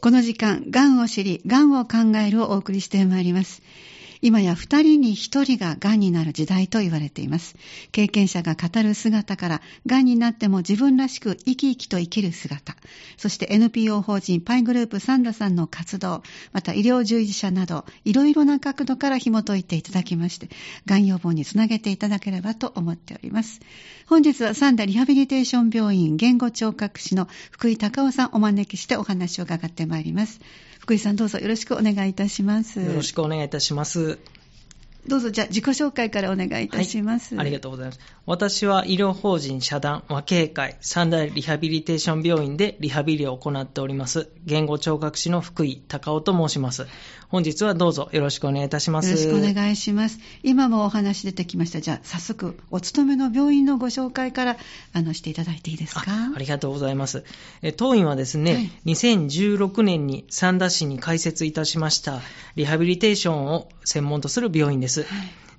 この時間、がんを知り、がんを考えるをお送りしてまいります。今や二人に一人が癌になる時代と言われています。経験者が語る姿から、癌になっても自分らしく生き生きと生きる姿、そして NPO 法人パイグループサンダさんの活動、また医療従事者など、いろいろな角度から紐解いていただきまして、癌予防につなげていただければと思っております。本日はサンダリハビリテーション病院言語聴覚士の福井隆夫さんをお招きしてお話を伺ってまいります。福井さんどうぞよろしくお願いいたします。よろしくお願いいたします。どうぞじゃあ自己紹介からお願いいたします、はい、ありがとうございます。私は医療法人社団和慶会三大リハビリテーション病院でリハビリを行っております、言語聴覚士の福井隆夫と申します。本日はどうぞよろしくお願いいたします。よろしくお願いします。今もお話出てきました。じゃあ早速お勤めの病院のご紹介からあのしていただいていいですか？ありがとうございます。え当院はですね、はい、2016年に三田市に開設いたしましたリハビリテーションを専門とする病院です。はい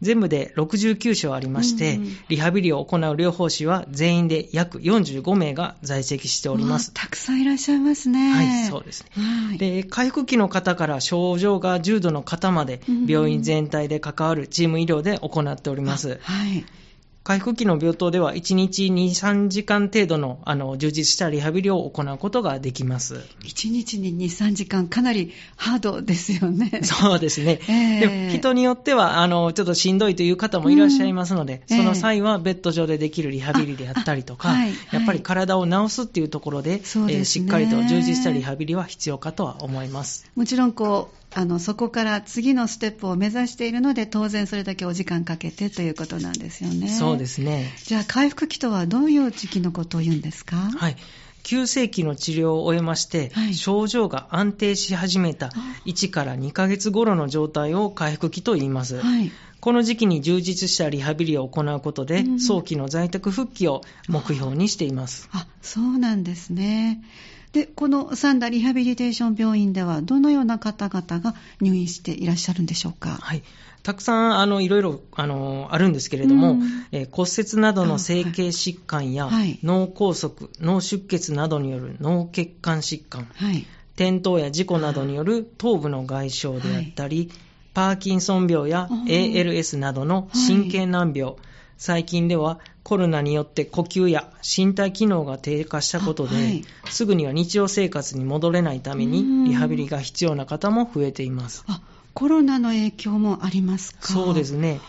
全部で69床ありまして、うんうん、リハビリを行う療法士は全員で約45名が在籍しております。たくさんいらっしゃいますね。はい、そうですね。はい、で回復期の方から症状が重度の方まで、病院全体で関わるチーム医療で行っております。はい回復期の病棟では1日2、3時間程度のあの充実したリハビリを行うことができます。1日に2、3時間、かなりハードですよね。そうですね。えー、で人によってはあのちょっとしんどいという方もいらっしゃいますので、うん、その際はベッド上でできるリハビリであったりとか、はい、やっぱり体を治すっていうところで、でね、えー、しっかりと充実したリハビリは必要かとは思います。もちろんこうあのそこから次のステップを目指しているので当然それだけお時間かけてということなんですよね。そうですね。じゃあ回復期とはどういう時期のことを言うんですか？はい。急性期の治療を終えまして、はい、症状が安定し始めた1から2ヶ月頃の状態を回復期と言います。はい、この時期に充実したリハビリを行うことで、うん、早期の在宅復帰を目標にしています。あ、そうなんですね。で、この三田リハビリテーション病院では、どのような方々が入院していらっしゃるんでしょうか？はい。たくさんあのいろいろあのあるんですけれども、うん、えー、骨折などの整形疾患や、はい、脳梗塞、脳出血などによる脳血管疾患、はい、転倒や事故などによる頭部の外傷であったり、はい、パーキンソン病や ALS などの神経難病、最近ではコロナによって呼吸や身体機能が低下したことで、はい、すぐには日常生活に戻れないためにリハビリが必要な方も増えています。コロナの影響もありますか？そうですね。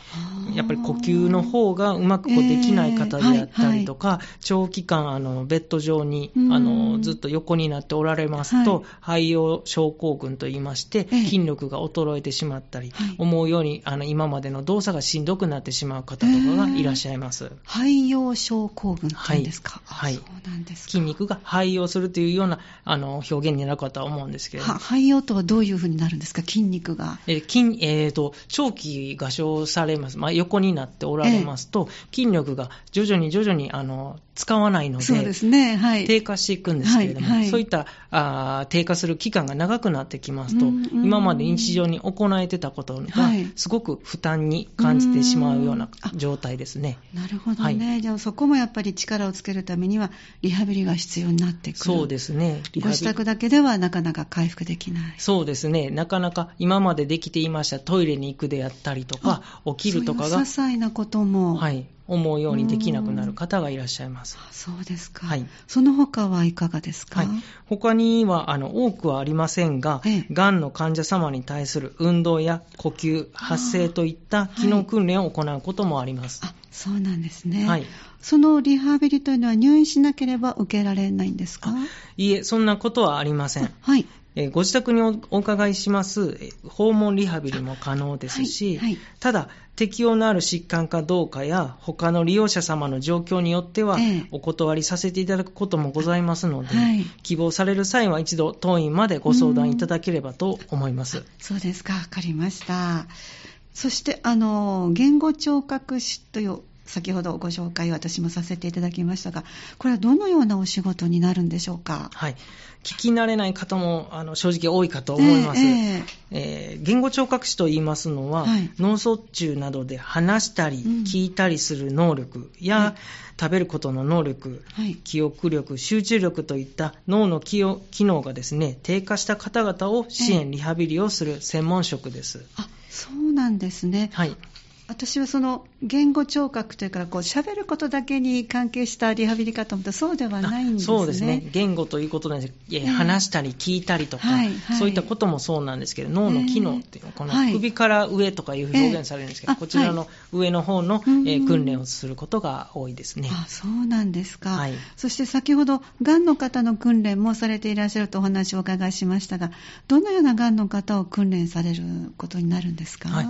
やっぱり呼吸の方がうまくこうできない方であったりとか、えーはいはい、長期間あのベッド上にあのずっと横になっておられますと、はい、肺葉症候群といいまして、筋力が衰えてしまったり、思うようにあの今までの動作がしんどくなってしまう方とかがいらっしゃいます。えー、肺葉症候群っていうんですか、はい、そうなんです筋肉が肺葉するというようなあの表現になるかとは思うんですけれど肺葉とはどういうふうになるんですか？筋肉が。えー筋えーと、長期画唱されます、まあ、横になっておられますと、ええ、筋力が徐々に徐々にあの使わないので、そうですねはい、低下していくんですけれども、はいはい、そういったあ低下する期間が長くなってきますと、うんうん、今まで日常に行えてたことが、すごく負担に感じてしまうような状態ですね。なるほどね、はい、じゃあそこもやっぱり力をつけるためには、リハビリが必要になってくるそうですね。ご自宅だけではなかなか回復できない。そうですね。なかなか今までできていましたトイレに行くであったりとか、起きるとかが。些細なことも。はい。思うようにできなくなる方がいらっしゃいます。そうですか。はい。その他はいかがですか、はい、他には、あの、多くはありませんが、ええ、がんの患者様に対する運動や呼吸、発声といった機能訓練を行うこともあります。はい、あ、そうなんですね。はい。そのリハビリというのは入院しなければ受けられないんですか？いいえ、そんなことはありません。はい。ご自宅にお伺いします訪問リハビリも可能ですし、はいはい、ただ、適用のある疾患かどうかや、他の利用者様の状況によっては、お断りさせていただくこともございますので、はい、希望される際は一度、当院までご相談いただければと思います。そうですか、わかりました。そして、あの、言語聴覚士という先ほどご紹介を私もさせていただきましたが、これはどのようなお仕事になるんでしょうか？はい。聞き慣れない方もあの正直多いかと思います。えー、えー、言語聴覚士と言いますのは、はい、脳卒中などで話したり、聞いたりする能力や、食べることの能力、はい、記憶力、集中力といった脳の機能がですね、低下した方々を支援、リハビリをする専門職です。あ、そうなんですね。はい。私はその言語聴覚というか、こう喋ることだけに関係したリハビリかと思ったら、そうではないんですね。そうですね。言語ということなんですえー、話したり聞いたりとか、はいはい、そういったこともそうなんですけど、脳の機能っていうのは、この首から上とかいう表現されるんですけど、えー、こちらの上の方の、えー、訓練をすることが多いですね。あそうなんですか。はい、そして先ほど、がんの方の訓練もされていらっしゃるとお話をお伺いしましたが、どのようながんの方を訓練されることになるんですか？はい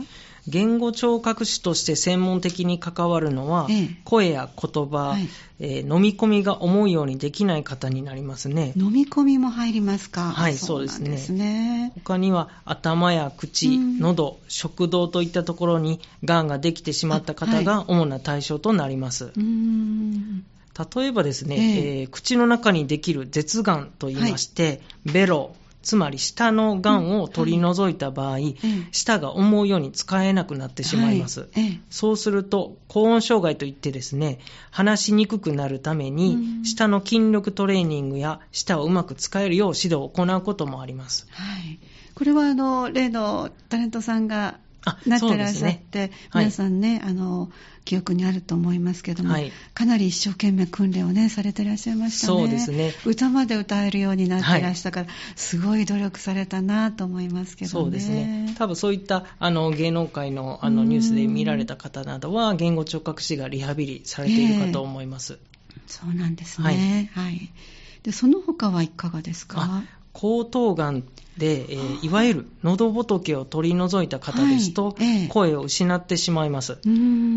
言語聴覚士として専門的に関わるのは、ええ、声や言葉、はい、えー、飲み込みが思うようにできない方になりますね。飲み込みも入りますか？はい、そうですね。すね。他には頭や口、喉、食道といったところに癌ができてしまった方が主な対象となります。例えばですね、ええ。えー、口の中にできる舌がんといいまして、はい、ベロ、つまり下のがんを取り除いた場合、うんはい、舌が思うように使えなくなってしまいます、はい、そうすると高音障害といってですね話しにくくなるために、うん、舌の筋力トレーニングや舌をうまく使えるよう指導を行うこともあります、はい、これはあの例のタレントさんがなってらっしゃって、ね、皆さんね、はい、あの記憶にあると思いますけども、はい、かなり一生懸命訓練をねされてらっしゃいましたね。そうですね。歌まで歌えるようになってらしたから、はい、すごい努力されたなと思いますけどね。そうですね。多分そういったあの芸能界のあのニュースで見られた方などは言語聴覚士がリハビリされているかと思います。えー、そうなんですね。はい。でその他はいかがですか？喉頭がんで、えー、いわゆる喉仏を取り除いた方ですと、はい声を失ってしまいます。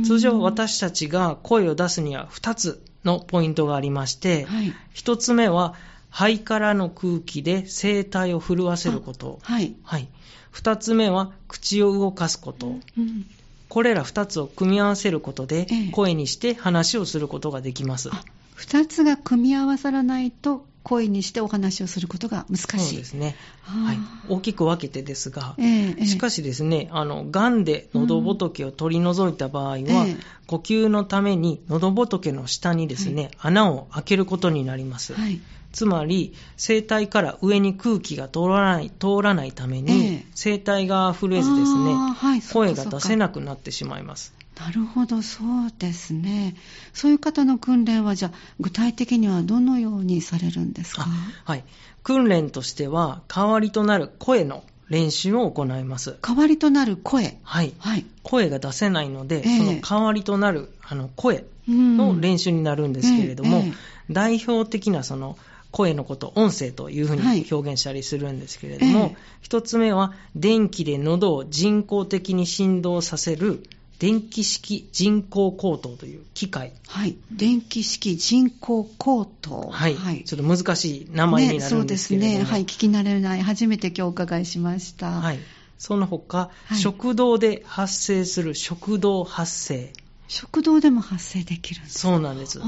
通常私たちが声を出すには2つのポイントがありまして、はい、1つ目は肺からの空気で声帯を震わせること。はい。はい。2つ目は口を動かすこと。うんこれら2つを組み合わせることで、声にして話をすることができます。2つが組み合わさらないと声にしてお話をすることが難しい。そうですね。はい。大きく分けてですが、えー、しかしですね、あの、癌で喉仏を取り除いた場合は、うんえー、呼吸のために喉仏の下にですね、はい、穴を開けることになります。はい。つまり、声帯から上に空気が通らない、通らないために、えー、声帯が震えずですね、はい、声が出せなくなってしまいます。なるほど、そうですね。そういう方の訓練は、じゃあ、具体的にはどのようにされるんですか？はい。訓練としては、代わりとなる声の練習を行います。代わりとなる声？はい。はい、声が出せないので、えー、その代わりとなるあの声の練習になるんですけれども、えーえー、代表的なその声のこと、音声というふうに表現したりするんですけれども、一、はい、つ目は、電気で喉を人工的に振動させる電気式人工口頭という機械。はい。電気式人工口頭。はい。はい、ちょっと難しい名前になるんですけれども、ね、そうですね。はい。聞き慣れない。初めて今日お伺いしました。はい。その他、はい、食道で発生する食道発生。食道でも発生できるんですそうなんです。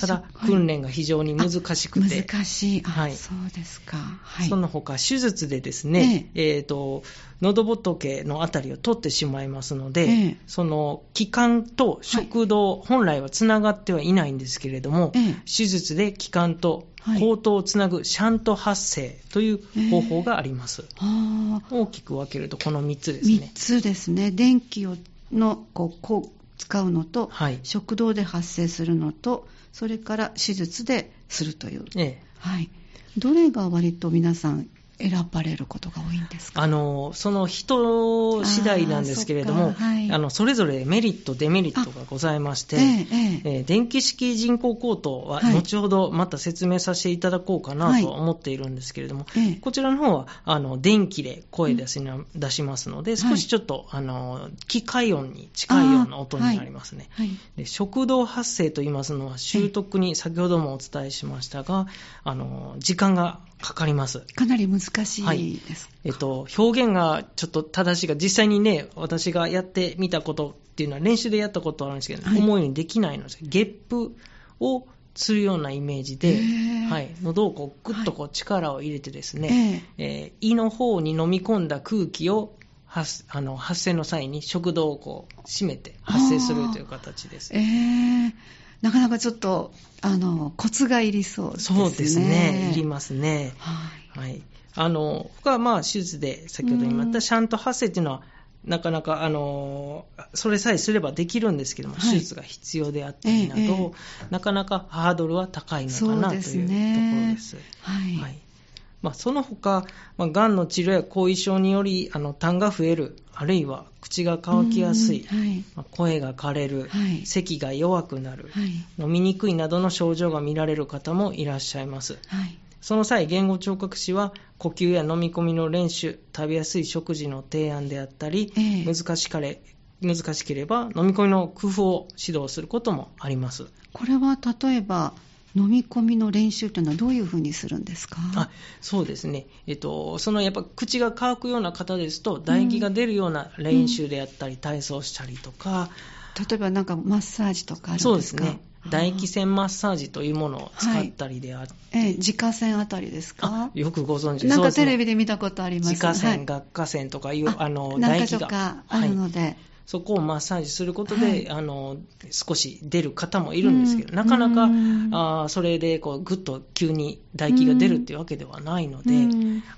ただ、訓練が非常に難しくて。難しい。はい。そうですか。はい。その他、手術でですね、えええー、と、喉仏のあたりを取ってしまいますので、ええ、その気管と食道、はい、本来はつながってはいないんですけれども、え、手術で気管と口頭をつなぐシャント発生という方法があります。大きく分けるとこの3つですね。3つですね。電気をのこうこう使うのと、はい、食道で発生するのと、それから手術でするという。ええ、はい。どれが割と皆さん選ばれることが多いんですか？あのその人次第なんですけれども、はい、あのそれぞれメリット、デメリットがございまして、えええー、電気式人工口頭は後ほどまた説明させていただこうかなと思っているんですけれども、はい、こちらの方はあの電気で声出しな、うん、出しますので、少しちょっと、あの機械音に近いような音になりますね。で食道発声と言いますのは、習得に先ほどもお伝えしましたが、あの時間がかかります。かなり難しいですか、はい、えっと、表現がちょっと正しいが、実際にね、私がやってみたことっていうのは練習でやったことあるんですけど、はい、思うようにできないのです。ゲップをするようなイメージで、はい、喉をこうグッとこう力を入れてですね、えー、えー、胃の方に飲み込んだ空気を発あの発生の際に食道をこう締めて発生するという形です。えーなかなかちょっと、あの、コツがいりそうですね。そうですね。いりますね。はい。はい、あの、他はまあ、手術で、先ほど言ったシャント発生っていうのは、なかなか、あの、それさえすればできるんですけども、はい、手術が必要であったりなど、ええ、なかなかハードルは高いのかなというところです。はい、はいまあ、その他、まあ、がんの治療や後遺症によりあの痰が増える、あるいは口が乾きやすい、はい。まあ、声が枯れる、はい、咳が弱くなる、はい、飲みにくいなどの症状が見られる方もいらっしゃいます。その際、言語聴覚士は呼吸や飲み込みの練習、食べやすい食事の提案であったり、えー、難しかれ難しければ飲み込みの工夫を指導することもあります。これは例えば飲み込みの練習というのはどういうふうにするんですか？あそうですね、えっと、そのやっぱ口が乾くような方ですと、唾液が出るような練習であったり、うん、体操したりとか、例えばなんかマッサージとかあるんですか？そうですね。唾液腺マッサージというものを使ったりであって、はい、え自家腺あたりですか？よくご存知。なんかテレビで見たことあります。自家腺、学科腺とかいうあの唾液が。あるので、はいそこをマッサージすることで、はい、あの少し出る方もいるんですけど、なかなか、あそれでこうぐっと急に唾液が出るっていうわけではないので、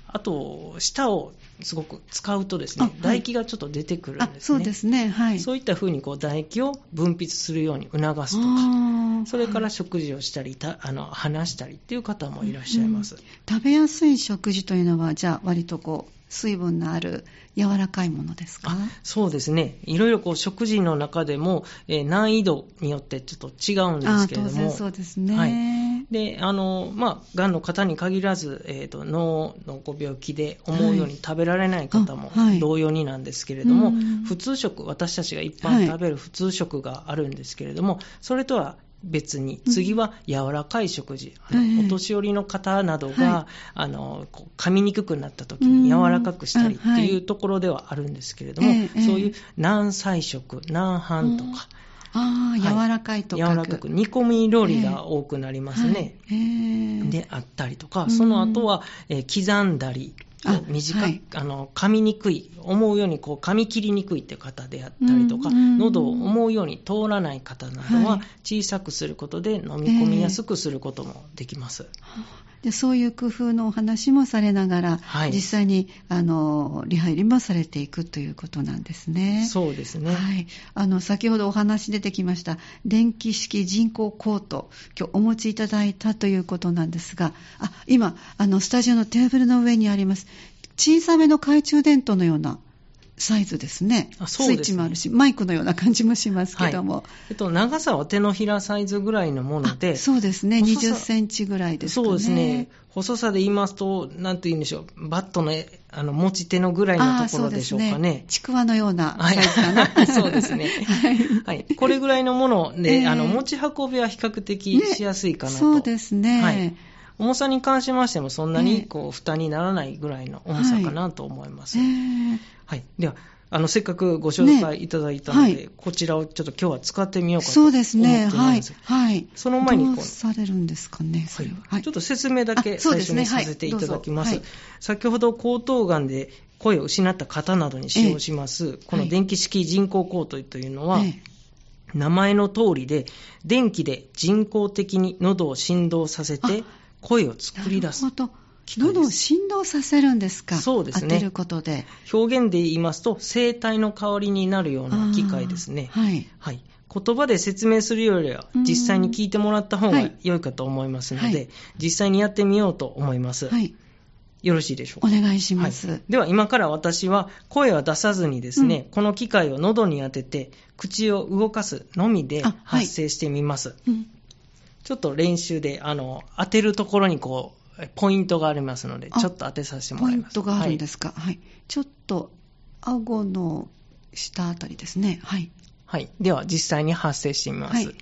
あと、舌をすごく使うとですね、唾液がちょっと出てくるんですね。そうですね。はい。そういったふうにこう唾液を分泌するように促すとか、それから食事をしたり、たあの話したりっていう方もいらっしゃいます、うん、食べやすい食事というのは、じゃあ割とこう、水分のある柔らかいものですか？そうですね。いろいろこう食事の中でも、えー、難易度によってちょっと違うんですけれども。当然そうですね。はい。で、あの、まあ、癌の方に限らず、えっ、ー、と、脳のご病気で思うように食べられない方も同様になんですけれども、はい、普通食、私たちが一般食べる普通食があるんですけれども、それとは別に、次は柔らかい食事、うん、お年寄りの方などが、はい、あの噛みにくくなった時に柔らかくしたりっていうところではあるんですけれども、はい、そういう軟菜食、軟飯とか、ああ、柔らかいとか、柔らかく、煮込み料理が多くなりますね。えーはい、であったりとか、その後は、えー、刻んだり、短く、はい、あの噛みにくい、思うようにこう噛み切りにくいって方であったりとか、喉を思うように通らない方などは、小さくすることで飲み込みやすくすることもできます。えーでそういう工夫のお話もされながら、はい、実際にあのリハビリもされていくということなんですね。そうですね。はい。あの先ほどお話出てきました電気式人工コート、今日お持ちいただいたということなんですが、あ今あのスタジオのテーブルの上にあります小さめの懐中電灯のようなサイズですね。すねスイッチもあるし、マイクのような感じもしますけども。はい、えっと、長さは手のひらサイズぐらいのもので。そうですね。20センチぐらいですかね。そうですね。細さで言いますと、なんて言うんでしょう。バットの、あの、持ち手のぐらいのところでしょうかね。ちくわのようなサイズかな。はい、そうですね。はい。はい。これぐらいのもので、えー、あの、持ち運びは比較的しやすいかなと。ね、そうですね。はい。重さに関しましてもそんなにこう負担にならないぐらいの重さかなと思います。はい。はい、ではあのせっかくご紹介いただいたので、ねはい、こちらをちょっと今日は使ってみようかと思ってます。そうですね。はい。はい。その前にこう。どうされるんですかね、はい。はい。ちょっと説明だけ最初にさせていただきます。すねはい、先ほど喉頭がんで声を失った方などに使用します、えこの電気式人工喉頭というのは、え名前の通りで、電気で人工的に喉を振動させて声を作り出す。なるほど。喉を振動させるんですか？そうですね。当てることで。表現で言いますと、声帯の代わりになるような機械ですね。はい。はい。言葉で説明するよりは、実際に聞いてもらった方が良いかと思いますので、はい、実際にやってみようと思います。はい。よろしいでしょうか？お願いします。はい、では、今から私は声は出さずにですね、うん、この機械を喉に当てて、口を動かすのみで発声してみます。はいうん、ちょっと練習で、あの、当てるところにこう、ポイントがありますので、ちょっと当てさせてもらいます。ポイントがあるんですか？はい。はい、ちょっと、顎の下あたりですね。はい。はい。では、実際に発声してみます。はい。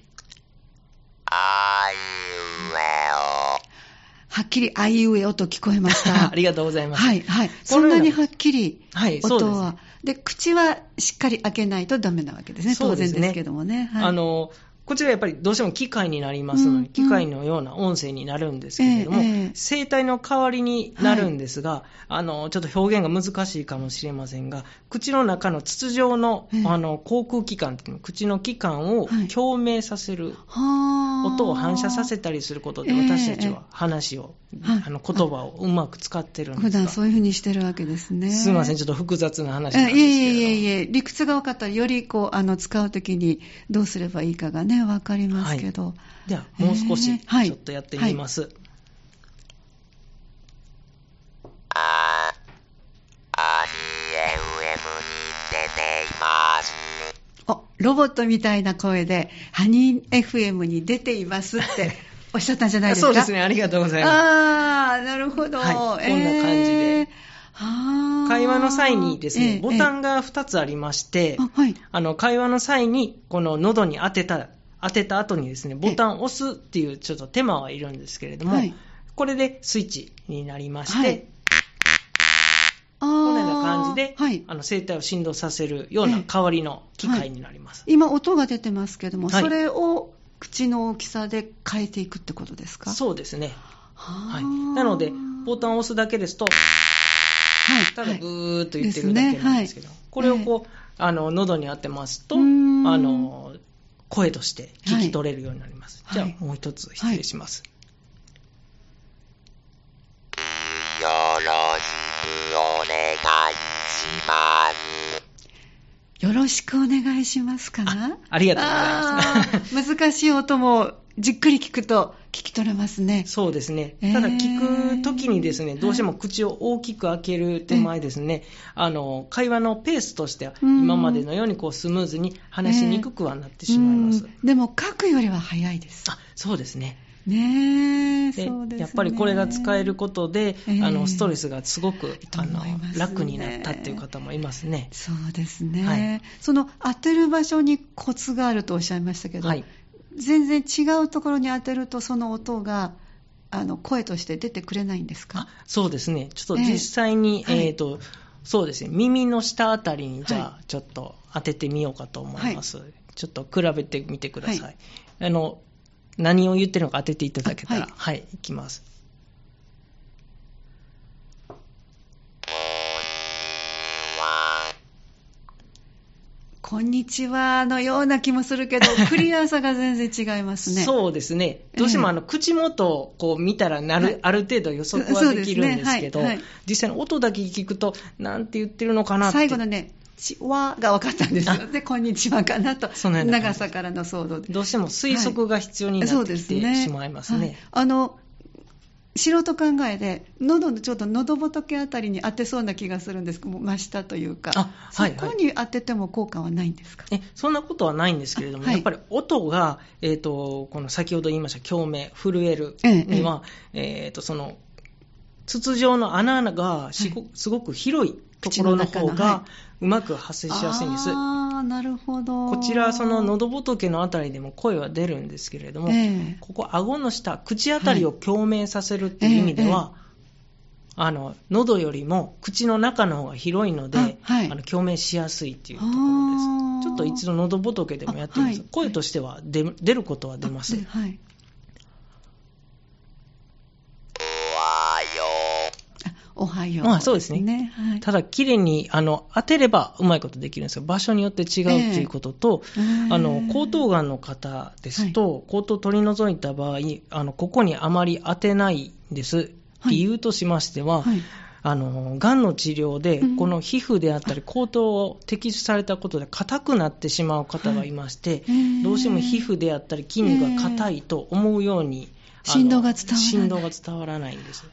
はっきりあいうえおと聞こえました。ありがとうございます。はい、はい。そんなにはっきりはい、音は。で、口はしっかり開けないとダメなわけですね。当然ですけどもね。はい、あの、こちらやっぱりどうしても機械になりますので、うんうん、機械のような音声になるんですけれども、えーえー、声帯の代わりになるんですが、はい、あの、ちょっと表現が難しいかもしれませんが、口の中の筒状の、えー、あの、口腔器官っていうの、口の器官を共鳴させる、はい、音を反射させたりすることで、私たちは話を、あの、言葉をうまく使ってるんです普段そういうふうにしてるわけですね。すみません、ちょっと複雑な話なんですけど。いえいえいえいえ、理屈が分かったら、よりこう、あの、使うときにどうすればいいかがね、ね、わかりますけど。はい、では、もう少し、ちょっとやってみます。はいはい、お、ロボットみたいな声で、ハニー FM に出ていますって おっしゃったんじゃないですか？そうですね、ありがとうございます。ああ、なるほど。はい、こんな感じで。会話の際にですね、ボタンが2つありまして、あはい、あの会話の際にこの喉に当てた当てた後にですね、ボタンを押すっていうちょっと手間はいるんですけれども、はい、これでスイッチになりまして、はい、感じで、はい、あの声帯を振動させるような代わりの機械になります。今音が出てますけども、それを口の大きさで変えていくってことですか？そうですね。はい、なので、ボタンを押すだけですと、はい、ただブーっと言ってるだけなんですけど、ね。はい、これをこう、あの喉に当てますと、あの声として聞き取れるようになります。はい、じゃあ、もう一つ失礼します。よろしくお願いします。よろしくお願いしますか？なありがとうございます。難しい音もじっくり聞くと聞き取れますね。そうですね。ただ聞くときにですね、どうしても口を大きく開ける手前ですね、あの、会話のペースとしては今までのようにこうスムーズに話しにくくはなってしまいます。でも書くよりは早いです。あ、そうですね。ねえ、で、ね、やっぱりこれが使えることで、えー、あのストレスがすごく、あの、楽になったっていう方もいますね。そうですね、はい、その当てる場所にコツがあるとおっしゃいましたけど、はい、全然違うところに当てるとその音があの声として出てくれないんですか？そうですね。ちょっと実際に、えー、えーとそうですね。耳の下あたりにじゃあちょっと当ててみようかと思います、はい、ちょっと比べてみてください、あの何を言ってるのか当てていただけたらはい、はい、いきます。こんにちはのような気もするけど、クリアさが全然違いますね。そうですね。どうしてもあの、口元をこう見たらなる、はい、ある程度予測はできるんですけど、ね。はい。はい、実際に音だけ聞くと、なんて言ってるのかなって。最後のね、ちわが分かったんです。よ。で、こんにちはかなと。その長さからの想像で。どうしても推測が必要になってきて、しまいますね。あの、素人考えで、喉のちょっと喉仏あたりに当てそうな気がするんです。けど、真下というか、はいはい、そこに当てても効果はないんですか？えそんなことはないんですけれども、はい、やっぱり音が、えーと、この先ほど言いました共鳴、震えるには、ええ。えー、とその筒状の穴がすごく広いところの方がうまく発生しやすいんです。ああ、なるほど。こちら、その喉仏のあたりでも声は出るんですけれども、えー、ここ、顎の下、口あたりを共鳴させるっていう意味では、はいえーあの喉よりも口の中の方が広いので、はい、あの共鳴しやすいっていうところです。ちょっと一度喉仏でもやってみます。はい、声としては出ることは出ます。はい、おはよう、まあ、そうですね。はい、ただ、綺麗にあの当てればうまいことできるんですよ。場所によって違うということと、えー、あの喉頭がんの方ですと、はい、口頭を取り除いた場合あの、ここにあまり当てないんです。理由としましては、はいあの、癌の治療で、この皮膚であったり、口頭を摘出されたことで硬くなってしまう方がいまして、どうしても皮膚であったり筋肉が硬いと思うように、振動が伝わらない。振動が伝わらないんです。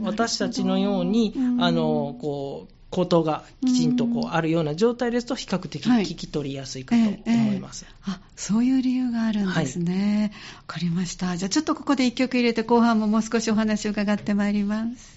私たちのように、あの、こう、口頭がきちんとこうあるような状態ですと、比較的聞き取りやすいかと思います、はいえーえー、あそういう理由があるんですね。わ、はい、かりました。じゃあちょっとここで一曲入れて、後半ももう少しお話を伺ってまいります。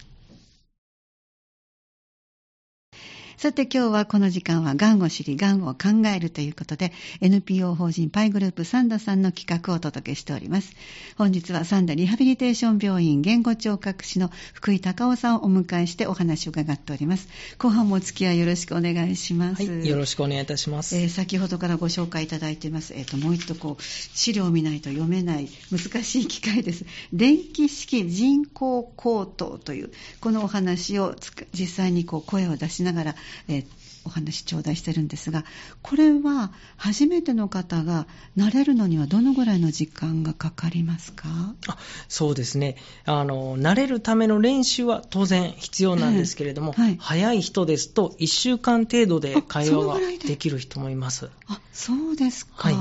さて今日はこの時間はがんを知り、がんを考えるということで NPO 法人パイグループサンダさんの企画をお届けしております。本日はサンダリハビリテーション病院言語聴覚士の福井隆夫さんをお迎えしてお話を伺っております。後半もお付き合いよろしくお願いします。はい、よろしくお願いいたします。えー、先ほどからご紹介いただいています。えっ、ー、と、もう一度こう、資料を見ないと読めない難しい機械です。電気式人工口頭という、このお話を実際にこう声を出しながら、えー、お話頂戴してるんですが、これは初めての方が慣れるのにはどのぐらいの時間がかかりますか？あそうですね。あの、慣れるための練習は当然必要なんですけれども、はい、早い人ですと1週間程度で会話がで？きる人もいます。あそうですか、はい。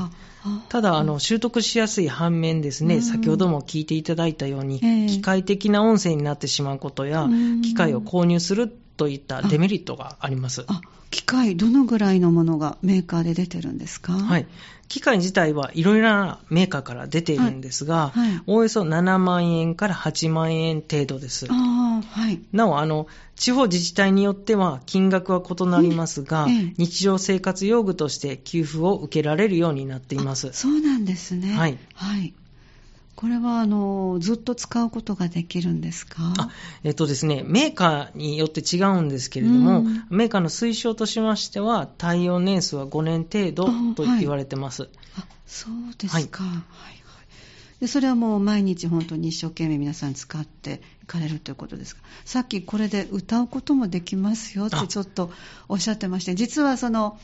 ただあの、習得しやすい反面ですね、先ほども聞いていただいたように、機械的な音声になってしまうことや、機械を購入するといったデメリットがあります。あ機械、どのぐらいのものがメーカーで出てるんですか？はい。機械自体はいろいろなメーカーから出ているんですが、はいはい、おおよそ7万円から8万円程度です。あはい、なおあの、地方自治体によっては金額は異なりますが、ええ、日常生活用具として給付を受けられるようになっています。そうなんですね。はい。はいこれはあのずっと使うことができるんですか？あ、えっとですね、メーカーによって違うんですけれども、うん、メーカーの推奨としましては、対応年数は5年程度と言われてます。はい、あそうですか、はい、はいでそれはもう毎日本当に一生懸命皆さん使っていかれるということですか？さっきこれで歌うこともできますよってちょっとおっしゃってまして実はその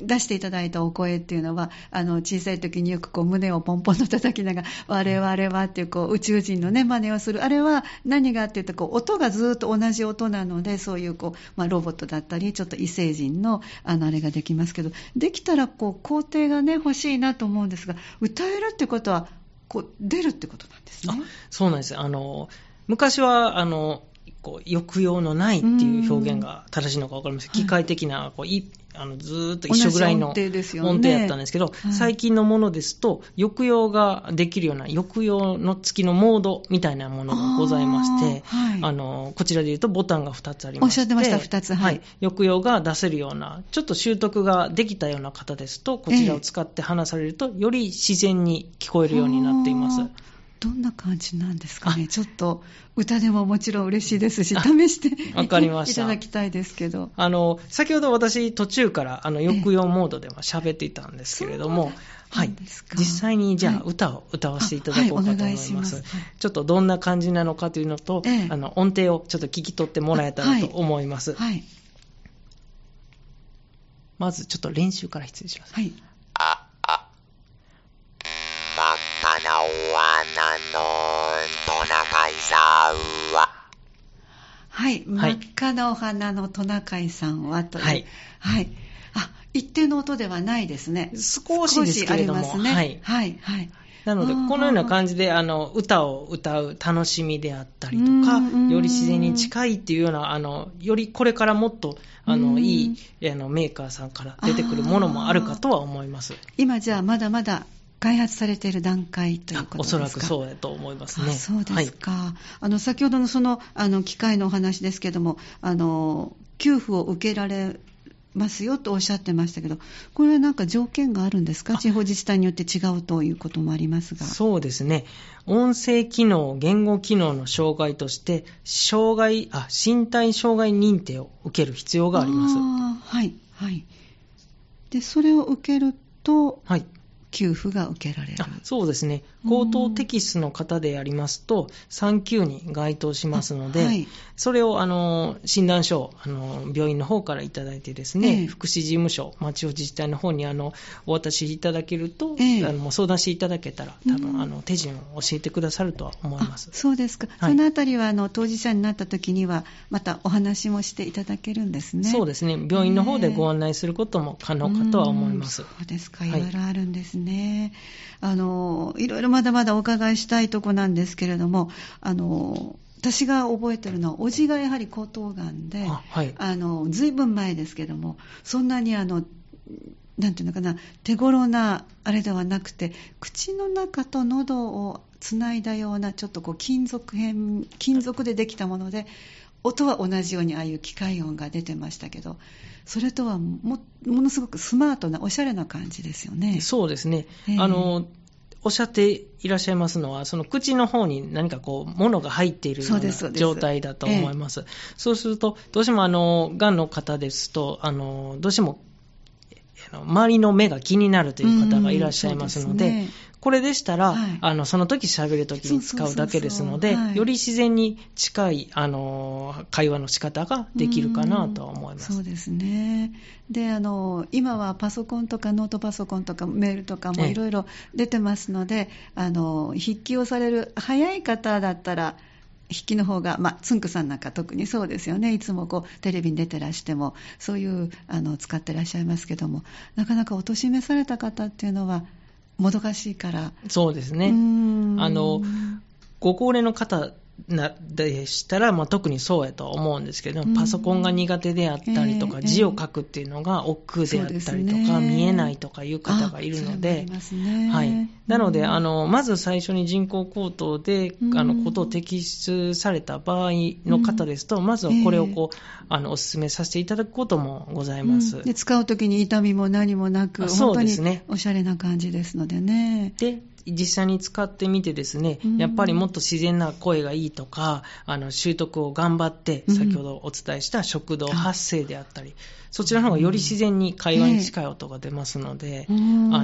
出していただいたお声っていうのは、あの、小さい時によくこう胸をポンポンと叩きながら、我々はっていうこう宇宙人のね、真似をする。あれは何がっていうと、こう音がずっと同じ音なので、そういうこう、まあ、ロボットだったり、ちょっと異星人の、あの、あれができますけど、できたらこう、工程がね、欲しいなと思うんですが、歌えるってことは、こう、出るってことなんですね。そうなんです。あの、昔は、あの、こう抑揚のないっていう表現が正しいのか分かりません、機械的なこういあのずっと一緒ぐらいの音程やったんですけど、最近のものですと、抑揚ができるような、抑揚の付きのモードみたいなものがございまして、あはい、あのこちらで言うとボタンが2つありまして、おっしゃってました、2つ、はい、はい、抑揚が出せるような、ちょっと習得ができたような方ですと、こちらを使って話されると、より自然に聞こえるようになっています。どんな感じなんですかね、ちょっと歌でももちろん嬉しいですし、試していただきたいですけど。あの先ほど私、途中からあの抑揚モードでは喋っていたんですけれども、はい、実際にじゃあ歌を歌わせていただこうかと思います。はいます。はい、ちょっとどんな感じなのかというのと、ええ、あの音程をちょっと聞き取ってもらえたらと思います。はい、まずちょっと練習から失礼します。はいの罠のトナカイさんは、はい、真っ赤なお花のトナカイさんはという、はい、はい、あ一定の音ではないですね。少しですけれども、ありますね。はい、はい、はい。なので、このような感じで、あの、歌を歌う楽しみであったりとか、より自然に近いっていうような、あの、よりこれからもっと、あの、いい、あの、メーカーさんから出てくるものもあるかとは思います。今じゃあ、まだまだ開発されている段階ということですか？おそらくそうやと思いますね。そうですか。はい、あの先ほどのそのあの機械のお話ですけども、あの給付を受けられますよとおっしゃってましたけど、これはなんか条件があるんですか、地方自治体によって違うということもありますが。そうですね、音声機能、言語機能の障害として、障害あ身体障害認定を受ける必要があります。はい、はい。で、それを受けると、はい、給付が受けられる。そうですね、高等テキストの方でありますと、3級に該当しますので、はい、それをあの診断書をあの病院の方からいただいて、ですね、え福祉事務所、町自治体の方にあのお渡しいただけると、えあの相談していただけたら、多分あの手順を教えてくださるとは思います。そうですか、はい、そのあたりはあの当事者になった時には、またお話もしていただけるんですね。そうですね、病院の方でご案内することも可能かとは思います。そうですか、いろいろあるんですね。あのいろいろまだまだお伺いしたいとこなんですけれども、あの私が覚えてるのは、叔父がやはり喉頭がんで、はい、あのずいぶん前ですけども、そんなにあのなんていうのかな、手頃なあれではなくて、口の中と喉をつないだような、ちょっとこう金属片、金属でできたもので、音は同じようにああいう機械音が出てましたけどそれとはもものすごくスマートなおしゃれな感じですよね。そうですね、えー、あのおっしゃっていらっしゃいますのは、その口の方に何かこう、物が入っているような状態だと思います。そうそうすると、どうしてもあの、癌の方ですと、あの、どうしても周りの目が気になるという方がいらっしゃいますので、これでしたら、はい、あのその時喋る時に使うだけですので、より自然に近いあの会話の仕方ができるかなとは思います。そうですね。で、あの今はパソコンとかノートパソコンとかメールとかもいろいろ出てますので、あの筆記をされる早い方だったら。筆記の方が、まあ、つんくさんなんか特にそうですよね、いつもこうテレビに出てらしても、そういうあの使ってらっしゃいますけども、なかなかお年めされた方っていうのは、もどかしいから。そうですね。あのご高齢の方なでしたら、まあ、特にそうやと思うんですけど、パソコンが苦手であったりとか、えー、字を書くっていうのが億劫であったりとか、ね、見えないとかいう方がいるので、ね、はい、なので、あのまず最初に人工口頭で、あのことを摘出された場合の方ですと、まずはこれをこう、えー、あのお勧めさせていただくこともございます。で使うときに痛みも何もなく、本当におしゃれな感じですのでね。で実際に使ってみてですね、やっぱりもっと自然な声がいいとか、あの習得を頑張って、先ほどお伝えした食道発声であったり、そちらの方がより自然に会話に近い音が出ますので、あ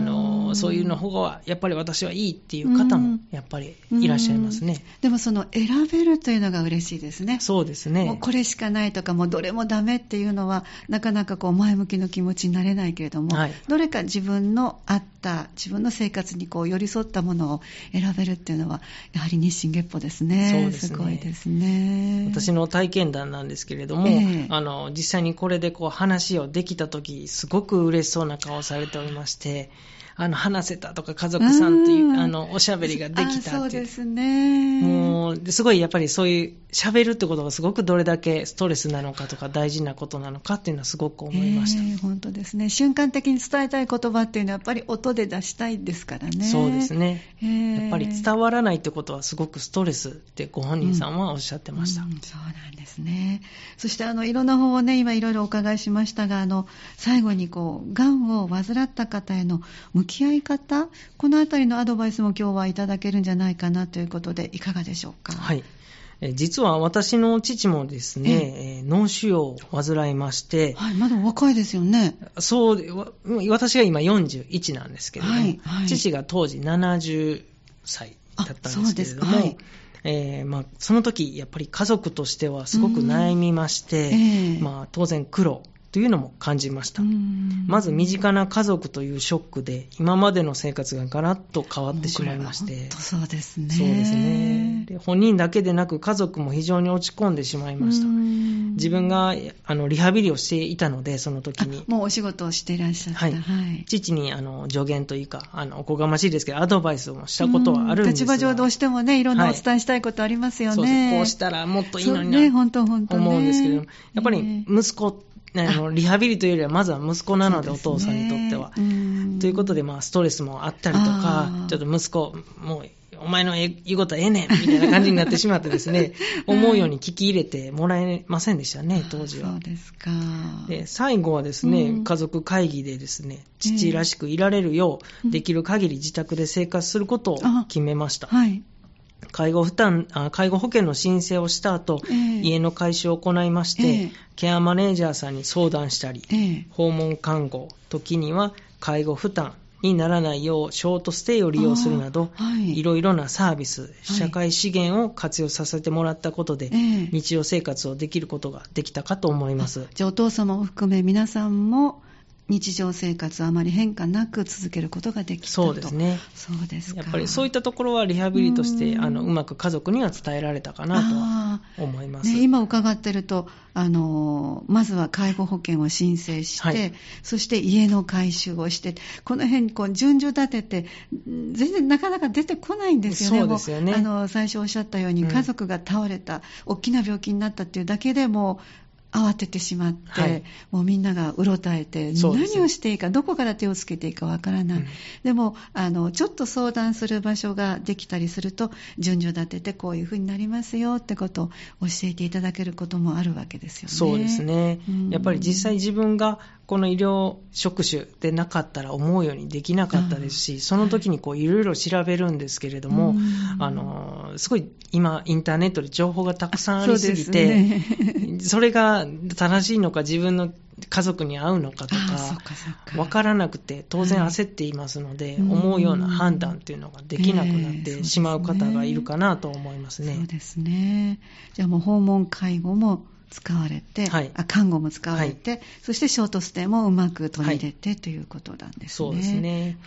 のそういうの方がやっぱり私はいいっていう方もやっぱりいらっしゃいますね。でもその選べるというのが嬉しいですね。そうですね。もうこれしかないとか、もうどれもダメっていうのは、なかなかこう前向きの気持ちになれないけれども、はい、どれか自分の合った自分の生活にこう寄り添ったものを選べるっていうのは、やはり日進月歩ですね。そうですね。すごいですね。私の体験談なんですけれども、えー、あの実際にこれでこう話話をできた時すごく嬉しそうな顔をされておりましてあの話せたとか家族さんというあのおしゃべりができたってそうですね。もうすごいやっぱりそういうしゃべるってことがすごくどれだけストレスなのかとか大事なことなのかっていうのはすごく思いました、えー、本当ですね。瞬間的に伝えたい言葉っていうのはやっぱり音で出したいですからね。そうですね、えー、やっぱり伝わらないってことはすごくストレスってご本人さんはおっしゃってました、うん。うん、そうなんですね。そしてあのいろんな本をね今いろいろお伺いしましたがあの最後にこうがんを患った方への向き合い方このあたりのアドバイスも今日はいただけるんじゃないかなということで、いかがでしょうか？はい。実は私の父もですね、脳腫瘍を患いまして、はい、まだ若いですよね。そう、私が今41なんですけれども、はいはい、父が当時70歳だったんですけれども、はい、えー、まあ、その時やっぱり家族としてはすごく悩みまして、えー、まあ、当然苦労というのも感じました。まず身近な家族というショックで、今までの生活がガラッと変わってしまいまして。そうですね。そうですねで。本人だけでなく家族も非常に落ち込んでしまいました。自分があのリハビリをしていたので、その時に。もうお仕事をしていらっしゃった。はい。はい、父にあの助言というか、あのおこがましいですけど、アドバイスをしたことはあるんですが立場上どうしてもね、いろんなお伝えしたいことありますよね。はい、こうしたらもっといいのにな、ね、本当本当、思うんですけど、やっぱり息子あのリハビリというよりは、まずは息子なので、お父さんにとっては。ということで、まあ、ストレスもあったりとか、ちょっと息子、もう、お前の言うことはええねんみたいな感じになってしまってですね、思うように聞き入れてもらえませんでしたね、当時は。そうですか。で、最後はですね、うん、家族会議でですね、父らしくいられるよう、できる限り自宅で生活することを決めました。はい。介護負担介護保険の申請をした後、えー、家の改修を行いまして、えー、ケアマネージャーさんに相談したり、えー、訪問看護、時には介護負担にならないようショートステイを利用するなど、はい、いろいろなサービス、社会資源を活用させてもらったことで、はい、日常生活をできることができたかと思います。じゃあお父様を含め皆さんも日常生活あまり変化なく続けることができたそうですね。そうですやっぱりそういったところはリハビリとして、あのうまく家族には伝えられたかなと思います。ね、今伺ってると、あのまずは介護保険を申請して、はい、そして家の改修をして、この辺にこう順序立てて、全然なかなか出てこないんですよね。そうですよね。あの最初おっしゃったように、家族が倒れた、うん、大きな病気になったっていうだけでも慌ててしまって、はい、もうみんながうろたえて、何をしていいか、どこから手をつけていいかわからない、うん、でもあの、ちょっと相談する場所ができたりすると、順序立てて、こういうふうになりますよってことを教えていただけることもあるわけですよね。そうですね、うん、やっぱり実際自分がこの医療職種でなかったら思うようにできなかったですし、その時にこういろいろ調べるんですけれども、あのすごい今、インターネットで情報がたくさんありすぎて、そ、ね,、れが正しいのか、自分の家族に合うのかとか、分からなくて、当然焦っていますので、はい、思うような判断っていうのができなくなってしまう方がいるかなと思いますね。そうですね。じゃあもう訪問介護も使われて、はい、あ看護も使われて、はい、そしてショートステイもうまく取り入れて、はい、ということなんですね。そうですね。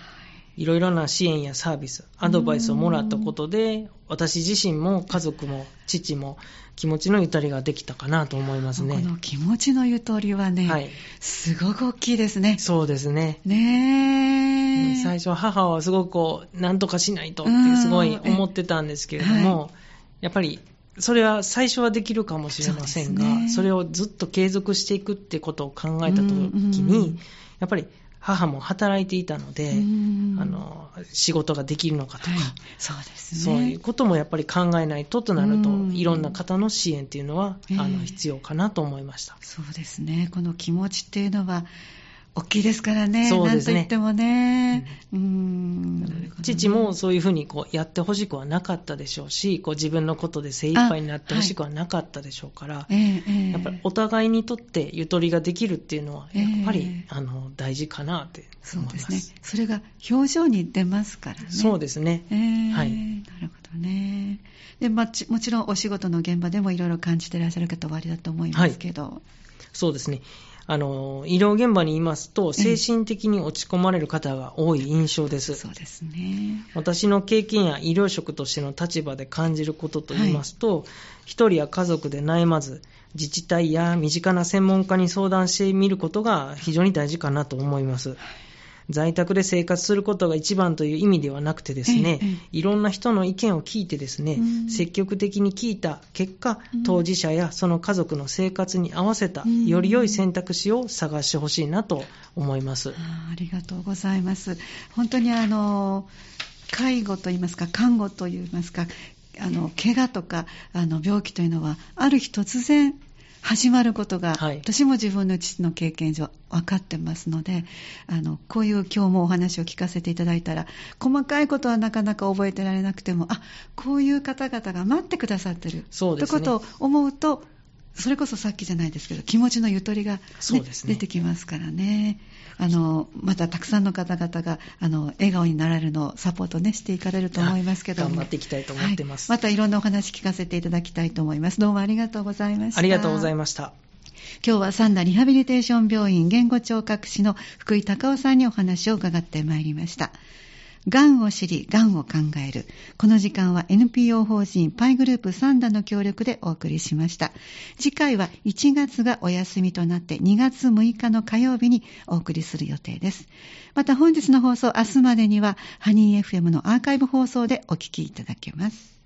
いろいろな支援やサービス、アドバイスをもらったことで、私自身も家族も父も気持ちのゆとりができたかなと思いますね。この気持ちのゆとりはね、はい、すごく大きいですね。そうですね。ね最初母はすごくこう、なんとかしないとってすごい思ってたんですけれども、はい、やっぱりそれは最初はできるかもしれませんが、そね、それをずっと継続していくってことを考えたときに、やっぱり母も働いていたので、あの仕事ができるのかとか、はい、そうですね、そういうこともやっぱり考えないととなると、いろんな方の支援っていうのは、あの必要かなと思いました。そうですね。この気持ちっていうのは大きいですからね、そうですね。なんと言ってもね。うん、ね、父もそういうふうにこうやってほしくはなかったでしょうし、こう自分のことで精一杯になってほしくはなかったでしょうから、はい、やっぱりお互いにとってゆとりができるっていうのは、やっぱり、えー、あの大事かなって思います。そうですね。それが表情に出ますからね。そうですね。えー、はい。なるほどね。で、まあ、もちろんお仕事の現場でもいろいろ感じていらっしゃる方おありだと思いますけど。はい、そうですね。あの、医療現場にいますと、精神的に落ち込まれる方が多い印象です。そうですね。私の経験や医療職としての立場で感じることといいますと、一、はい、人や家族で悩まず、自治体や身近な専門家に相談してみることが非常に大事かなと思います。在宅で生活することが一番という意味ではなくてですね、いろんな人の意見を聞いてですね、積極的に聞いた結果、当事者やその家族の生活に合わせた、より良い選択肢を探してほしいなと思います。ありがとうございます。本当にあの、介護といいますか、看護といいますか、あの怪我とかあの病気というのはある日突然始まることが、はい、私も自分の父の経験上分かってますのであのこういう今日もお話を聞かせていただいたら細かいことはなかなか覚えてられなくてもあこういう方々が待ってくださってる。ね、ということを思うとそれこそさっきじゃないですけど気持ちのゆとりが、ねね、出てきますからね。あのまたたくさんの方々があの笑顔になられるのをサポート、ね、していかれると思いますけど頑張っていきたいと思ってます、はい、またいろんなお話聞かせていただきたいと思います。どうもありがとうございました。ありがとうございました。今日は三田リハビリテーション病院言語聴覚士の福井隆夫さんにお話を伺ってまいりましたがんを知り、がんを考える。この時間は NPO 法人パイグループサンダの協力でお送りしました。次回は1月がお休みとなって2月6日の火曜日にお送りする予定です。また本日の放送、明日までにはハニー FM のアーカイブ放送でお聞きいただけます。